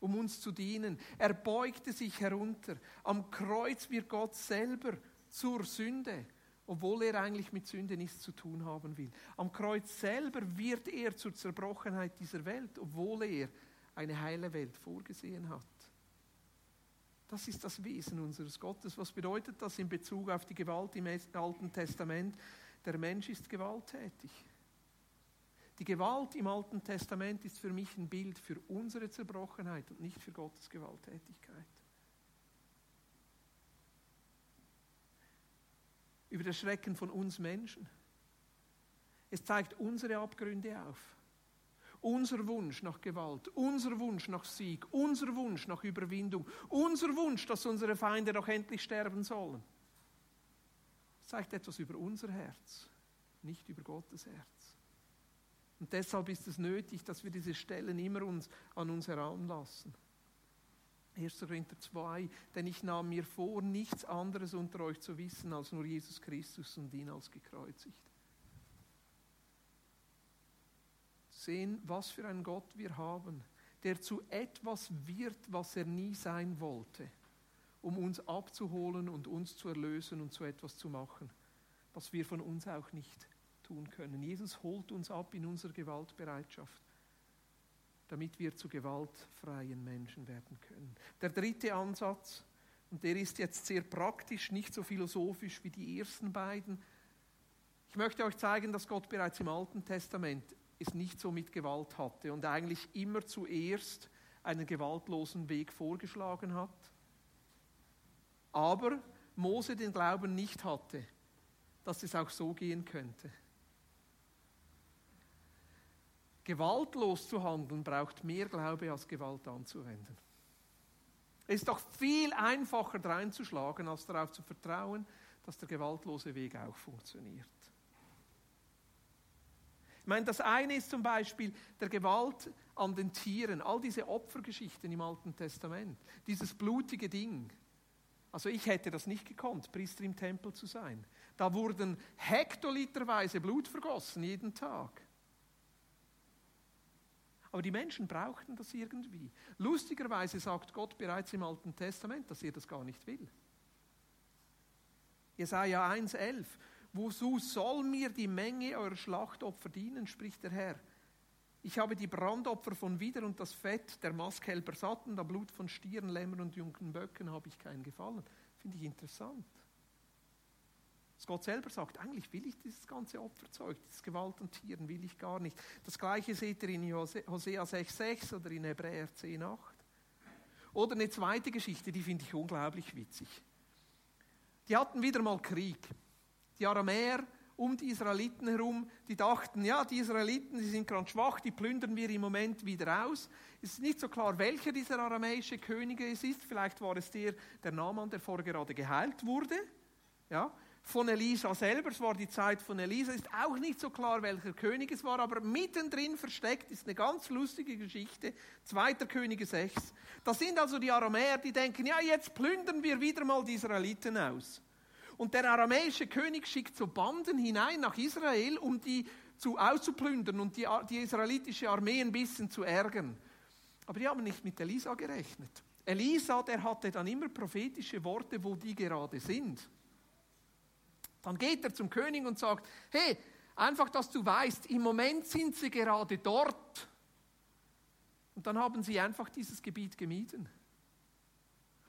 um uns zu dienen. Er beugte sich herunter. Am Kreuz wird Gott selber zur Sünde, obwohl er eigentlich mit Sünde nichts zu tun haben will. Am Kreuz selber wird er zur Zerbrochenheit dieser Welt, obwohl er eine heile Welt vorgesehen hat. Das ist das Wesen unseres Gottes. Was bedeutet das in Bezug auf die Gewalt im Alten Testament? Der Mensch ist gewalttätig. Die Gewalt im Alten Testament ist für mich ein Bild für unsere Zerbrochenheit und nicht für Gottes Gewalttätigkeit. über das Schrecken von uns Menschen. Es zeigt unsere Abgründe auf. Unser Wunsch nach Gewalt, unser Wunsch nach Sieg, unser Wunsch nach Überwindung, unser Wunsch, dass unsere Feinde doch endlich sterben sollen. Zeigt etwas über unser Herz, nicht über Gottes Herz. Und deshalb ist es nötig, dass wir diese Stellen immer uns, an uns heranlassen. 1. Korinther 2, denn ich nahm mir vor, nichts anderes unter euch zu wissen als nur Jesus Christus und ihn als gekreuzigt. Sehen, was für einen Gott wir haben, der zu etwas wird, was er nie sein wollte, um uns abzuholen und uns zu erlösen und zu etwas zu machen, was wir von uns auch nicht tun können. Jesus holt uns ab in unserer Gewaltbereitschaft damit wir zu gewaltfreien Menschen werden können. Der dritte Ansatz, und der ist jetzt sehr praktisch, nicht so philosophisch wie die ersten beiden. Ich möchte euch zeigen, dass Gott bereits im Alten Testament es nicht so mit Gewalt hatte und eigentlich immer zuerst einen gewaltlosen Weg vorgeschlagen hat. Aber Mose den Glauben nicht hatte, dass es auch so gehen könnte. Gewaltlos zu handeln braucht mehr Glaube als Gewalt anzuwenden. Es ist doch viel einfacher dreinzuschlagen, als darauf zu vertrauen, dass der gewaltlose Weg auch funktioniert. Meine, das eine ist zum Beispiel der Gewalt an den Tieren, all diese Opfergeschichten im Alten Testament, dieses blutige Ding. Also ich hätte das nicht gekonnt, Priester im Tempel zu sein. Da wurden hektoliterweise Blut vergossen jeden Tag. Aber die Menschen brauchten das irgendwie. Lustigerweise sagt Gott bereits im Alten Testament, dass er das gar nicht will. Jesaja 1,11 Wozu soll mir die Menge eurer Schlachtopfer dienen, spricht der Herr. Ich habe die Brandopfer von Wider und das Fett der Mastkälber satt und am Blut von Stieren, Lämmern und jungen Böcken habe ich keinen Gefallen. Finde ich interessant. Dass Gott selber sagt, eigentlich will ich dieses ganze Opferzeug, dieses Gewalt an Tieren will ich gar nicht. Das gleiche seht ihr in Hosea 6,6 oder in Hebräer 10,8. Oder eine zweite Geschichte, die finde ich unglaublich witzig. Die hatten wieder mal Krieg. Die Aramäer um die Israeliten herum, die dachten, ja, die Israeliten, die sind gerade schwach, die plündern wir im Moment wieder aus. Es ist nicht so klar, welcher dieser aramäische Könige es ist. Vielleicht war es der, der Naaman, der vorher gerade geheilt wurde. Ja, von Elisa selber, es war die Zeit von Elisa, ist auch nicht so klar, welcher König es war, aber mittendrin versteckt ist eine ganz lustige Geschichte, zweiter Könige 6. Das sind also die Aramäer, die denken, ja, jetzt plündern wir wieder mal die Israeliten aus. Und der aramäische König schickt so Banden hinein nach Israel, um die zu, auszuplündern und die, die israelitische Armee ein bisschen zu ärgern. Aber die haben nicht mit Elisa gerechnet. Elisa, der hatte dann immer prophetische Worte, wo die gerade sind. Dann geht er zum König und sagt, hey, einfach, dass du weißt, im Moment sind sie gerade dort. Und dann haben sie einfach dieses Gebiet gemieden.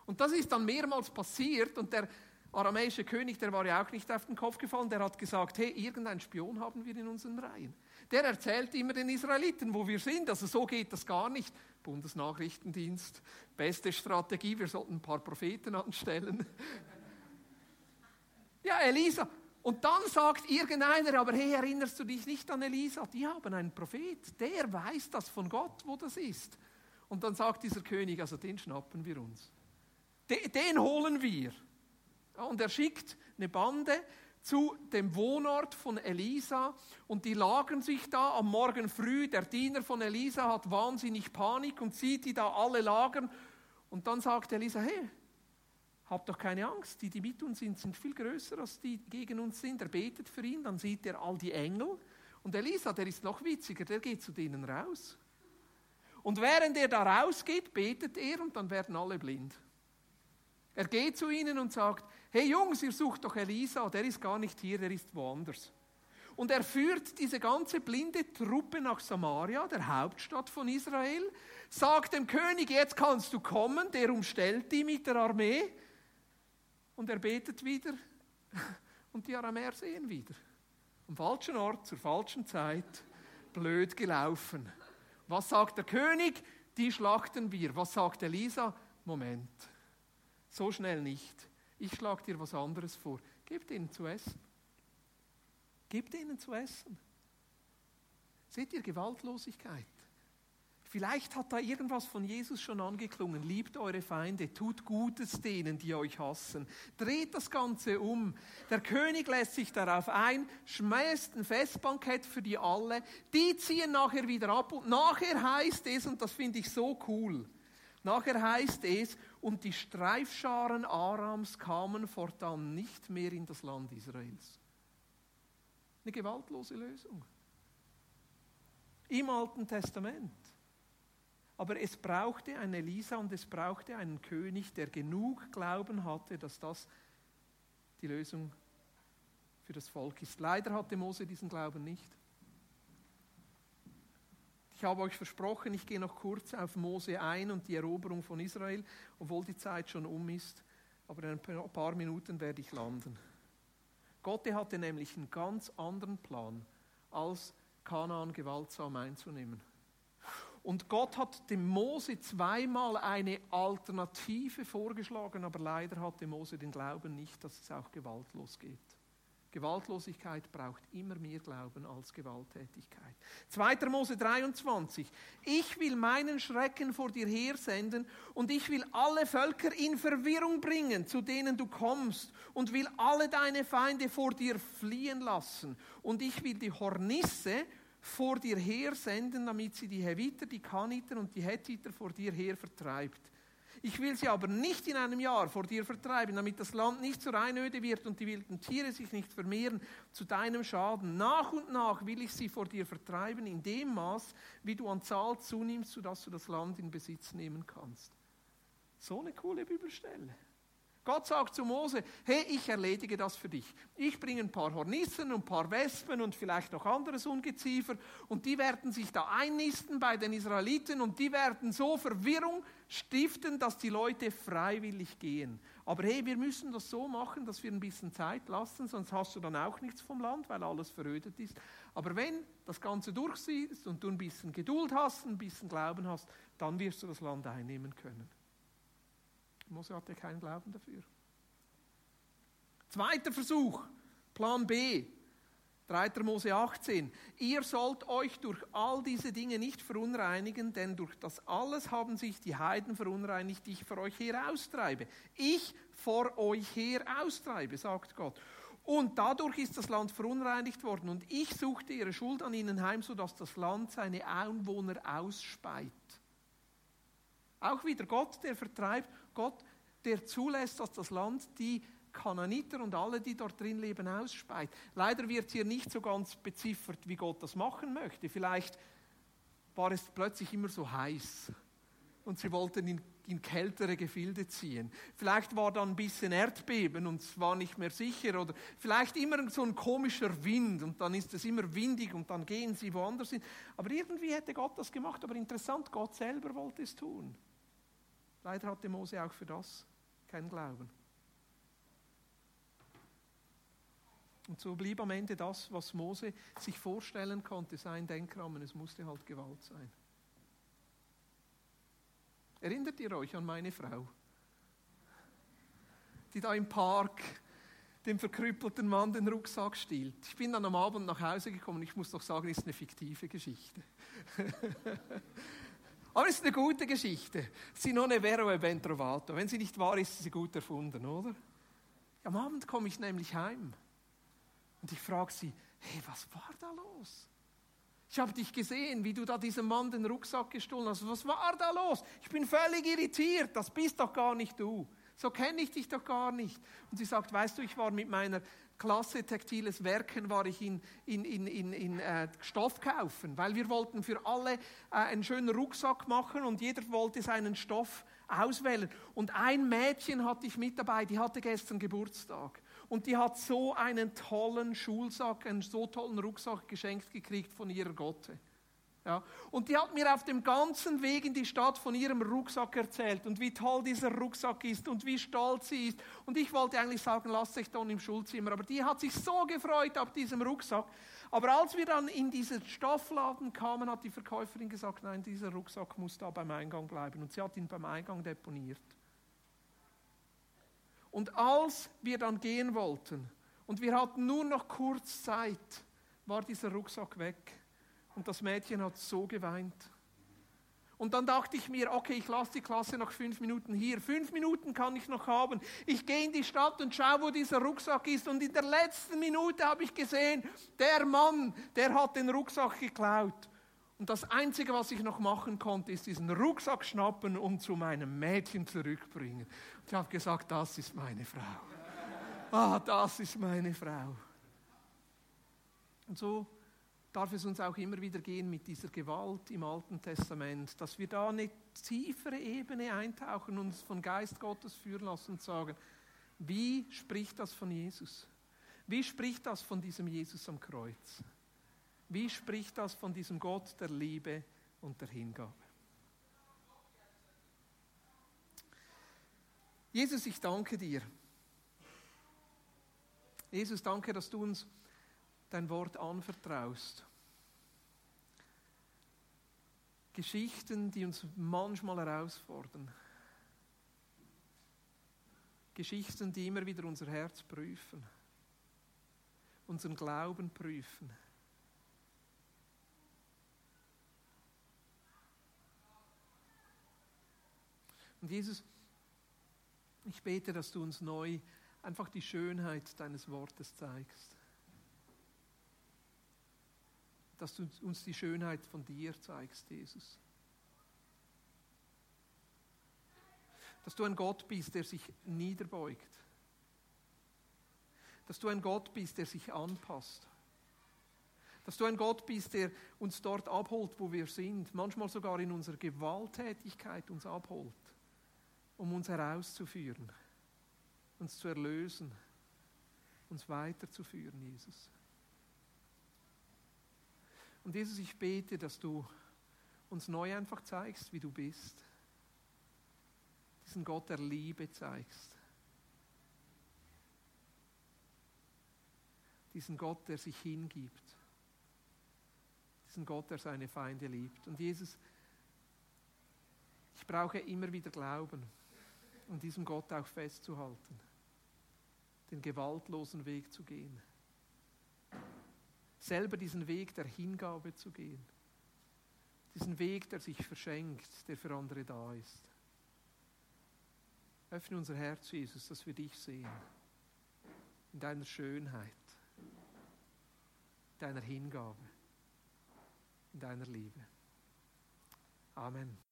Und das ist dann mehrmals passiert und der aramäische König, der war ja auch nicht auf den Kopf gefallen, der hat gesagt, hey, irgendeinen Spion haben wir in unseren Reihen. Der erzählt immer den Israeliten, wo wir sind, also so geht das gar nicht. Bundesnachrichtendienst, beste Strategie, wir sollten ein paar Propheten anstellen. (laughs) Ja, Elisa. Und dann sagt irgendeiner, aber hey, erinnerst du dich nicht an Elisa? Die haben einen Prophet, der weiß das von Gott, wo das ist. Und dann sagt dieser König, also den schnappen wir uns. Den, den holen wir. Und er schickt eine Bande zu dem Wohnort von Elisa und die lagern sich da am Morgen früh. Der Diener von Elisa hat wahnsinnig Panik und sieht die da alle lagern. Und dann sagt Elisa, hey, Habt doch keine Angst, die, die mit uns sind, sind viel größer als die gegen uns sind. Er betet für ihn, dann sieht er all die Engel. Und Elisa, der ist noch witziger, der geht zu denen raus. Und während er da rausgeht, betet er und dann werden alle blind. Er geht zu ihnen und sagt, hey Jungs, ihr sucht doch Elisa, der ist gar nicht hier, der ist woanders. Und er führt diese ganze blinde Truppe nach Samaria, der Hauptstadt von Israel, sagt dem König, jetzt kannst du kommen, der umstellt die mit der Armee und er betet wieder (laughs) und die Aramäer sehen wieder. Am falschen Ort, zur falschen Zeit, blöd gelaufen. Was sagt der König? Die schlachten wir. Was sagt Elisa? Moment, so schnell nicht. Ich schlage dir was anderes vor. Gebt ihnen zu essen. Gebt ihnen zu essen. Seht ihr Gewaltlosigkeit? Vielleicht hat da irgendwas von Jesus schon angeklungen. Liebt eure Feinde, tut Gutes denen, die euch hassen. Dreht das Ganze um. Der König lässt sich darauf ein, schmeißt ein Festbankett für die alle. Die ziehen nachher wieder ab und nachher heißt es, und das finde ich so cool, nachher heißt es, und die Streifscharen Arams kamen fortan nicht mehr in das Land Israels. Eine gewaltlose Lösung. Im Alten Testament. Aber es brauchte eine Elisa und es brauchte einen König, der genug Glauben hatte, dass das die Lösung für das Volk ist. Leider hatte Mose diesen Glauben nicht. Ich habe euch versprochen, ich gehe noch kurz auf Mose ein und die Eroberung von Israel, obwohl die Zeit schon um ist. Aber in ein paar Minuten werde ich landen. Gott hatte nämlich einen ganz anderen Plan, als Kanaan gewaltsam einzunehmen. Und Gott hat dem Mose zweimal eine Alternative vorgeschlagen, aber leider hatte Mose den Glauben nicht, dass es auch gewaltlos geht. Gewaltlosigkeit braucht immer mehr Glauben als Gewalttätigkeit. 2. Mose 23. Ich will meinen Schrecken vor dir hersenden und ich will alle Völker in Verwirrung bringen, zu denen du kommst und will alle deine Feinde vor dir fliehen lassen. Und ich will die Hornisse vor dir her senden, damit sie die Heviter, die Kaniter und die Hethiter vor dir her vertreibt. Ich will sie aber nicht in einem Jahr vor dir vertreiben, damit das Land nicht zur Einöde wird und die wilden Tiere sich nicht vermehren zu deinem Schaden. Nach und nach will ich sie vor dir vertreiben, in dem Maß, wie du an Zahl zunimmst, sodass du das Land in Besitz nehmen kannst. So eine coole Bibelstelle. Gott sagt zu Mose, hey, ich erledige das für dich. Ich bringe ein paar Hornissen und ein paar Wespen und vielleicht noch anderes Ungeziefer und die werden sich da einnisten bei den Israeliten und die werden so Verwirrung stiften, dass die Leute freiwillig gehen. Aber hey, wir müssen das so machen, dass wir ein bisschen Zeit lassen, sonst hast du dann auch nichts vom Land, weil alles verödet ist. Aber wenn das Ganze durchsiehst und du ein bisschen Geduld hast, ein bisschen Glauben hast, dann wirst du das Land einnehmen können. Mose hatte keinen Glauben dafür. Zweiter Versuch, Plan B, 3. Mose 18. Ihr sollt euch durch all diese Dinge nicht verunreinigen, denn durch das alles haben sich die Heiden verunreinigt, die ich vor euch her austreibe. Ich vor euch her austreibe, sagt Gott. Und dadurch ist das Land verunreinigt worden. Und ich suchte ihre Schuld an ihnen heim, sodass das Land seine Einwohner ausspeit. Auch wieder Gott, der vertreibt, Gott, der zulässt, dass das Land die Kananiter und alle, die dort drin leben, ausspeit. Leider wird hier nicht so ganz beziffert, wie Gott das machen möchte. Vielleicht war es plötzlich immer so heiß und sie wollten in, in kältere Gefilde ziehen. Vielleicht war da ein bisschen Erdbeben und es war nicht mehr sicher oder vielleicht immer so ein komischer Wind und dann ist es immer windig und dann gehen sie woanders hin. Aber irgendwie hätte Gott das gemacht, aber interessant, Gott selber wollte es tun. Leider hatte Mose auch für das keinen Glauben. Und so blieb am Ende das, was Mose sich vorstellen konnte, sein Denkrahmen. Es musste halt Gewalt sein. Erinnert ihr euch an meine Frau, die da im Park dem verkrüppelten Mann den Rucksack stiehlt? Ich bin dann am Abend nach Hause gekommen. Ich muss doch sagen, es ist eine fiktive Geschichte. (laughs) Aber es ist eine gute Geschichte. Sinone vero e ben trovato. Wenn sie nicht wahr ist, ist sie gut erfunden, oder? Am Abend komme ich nämlich heim und ich frage sie, hey, was war da los? Ich habe dich gesehen, wie du da diesem Mann den Rucksack gestohlen hast. Was war da los? Ich bin völlig irritiert. Das bist doch gar nicht du. So kenne ich dich doch gar nicht. Und sie sagt, weißt du, ich war mit meiner Klasse Textiles Werken war ich in, in, in, in, in äh, Stoff kaufen, weil wir wollten für alle äh, einen schönen Rucksack machen und jeder wollte seinen Stoff auswählen. Und ein Mädchen hatte ich mit dabei, die hatte gestern Geburtstag. Und die hat so einen tollen Schulsack, einen so tollen Rucksack geschenkt gekriegt von ihrer Gotte. Ja. Und die hat mir auf dem ganzen Weg in die Stadt von ihrem Rucksack erzählt und wie toll dieser Rucksack ist und wie stolz sie ist. Und ich wollte eigentlich sagen, lass dich dann im Schulzimmer. Aber die hat sich so gefreut auf diesem Rucksack. Aber als wir dann in diesen Stoffladen kamen, hat die Verkäuferin gesagt, nein, dieser Rucksack muss da beim Eingang bleiben. Und sie hat ihn beim Eingang deponiert. Und als wir dann gehen wollten, Und wir hatten nur noch kurz Zeit, war dieser Rucksack weg. Und das Mädchen hat so geweint. Und dann dachte ich mir, okay, ich lasse die Klasse noch fünf Minuten hier. Fünf Minuten kann ich noch haben. Ich gehe in die Stadt und schaue, wo dieser Rucksack ist. Und in der letzten Minute habe ich gesehen, der Mann, der hat den Rucksack geklaut. Und das Einzige, was ich noch machen konnte, ist diesen Rucksack schnappen und zu meinem Mädchen zurückbringen. Und ich habe gesagt, das ist meine Frau. Ah, das ist meine Frau. Und so darf es uns auch immer wieder gehen mit dieser Gewalt im Alten Testament, dass wir da eine tiefere Ebene eintauchen und uns von Geist Gottes führen lassen und sagen, wie spricht das von Jesus? Wie spricht das von diesem Jesus am Kreuz? Wie spricht das von diesem Gott der Liebe und der Hingabe? Jesus, ich danke dir. Jesus, danke, dass du uns dein Wort anvertraust. Geschichten, die uns manchmal herausfordern. Geschichten, die immer wieder unser Herz prüfen, unseren Glauben prüfen. Und Jesus, ich bete, dass du uns neu einfach die Schönheit deines Wortes zeigst. Dass du uns die Schönheit von dir zeigst, Jesus. Dass du ein Gott bist, der sich niederbeugt. Dass du ein Gott bist, der sich anpasst. Dass du ein Gott bist, der uns dort abholt, wo wir sind, manchmal sogar in unserer Gewalttätigkeit uns abholt, um uns herauszuführen, uns zu erlösen, uns weiterzuführen, Jesus. Und Jesus, ich bete, dass du uns neu einfach zeigst, wie du bist. Diesen Gott der Liebe zeigst. Diesen Gott, der sich hingibt. Diesen Gott, der seine Feinde liebt. Und Jesus, ich brauche immer wieder Glauben, um diesem Gott auch festzuhalten, den gewaltlosen Weg zu gehen selber diesen Weg der Hingabe zu gehen. Diesen Weg, der sich verschenkt, der für andere da ist. Öffne unser Herz, Jesus, dass wir dich sehen. In deiner Schönheit, deiner Hingabe, in deiner Liebe. Amen.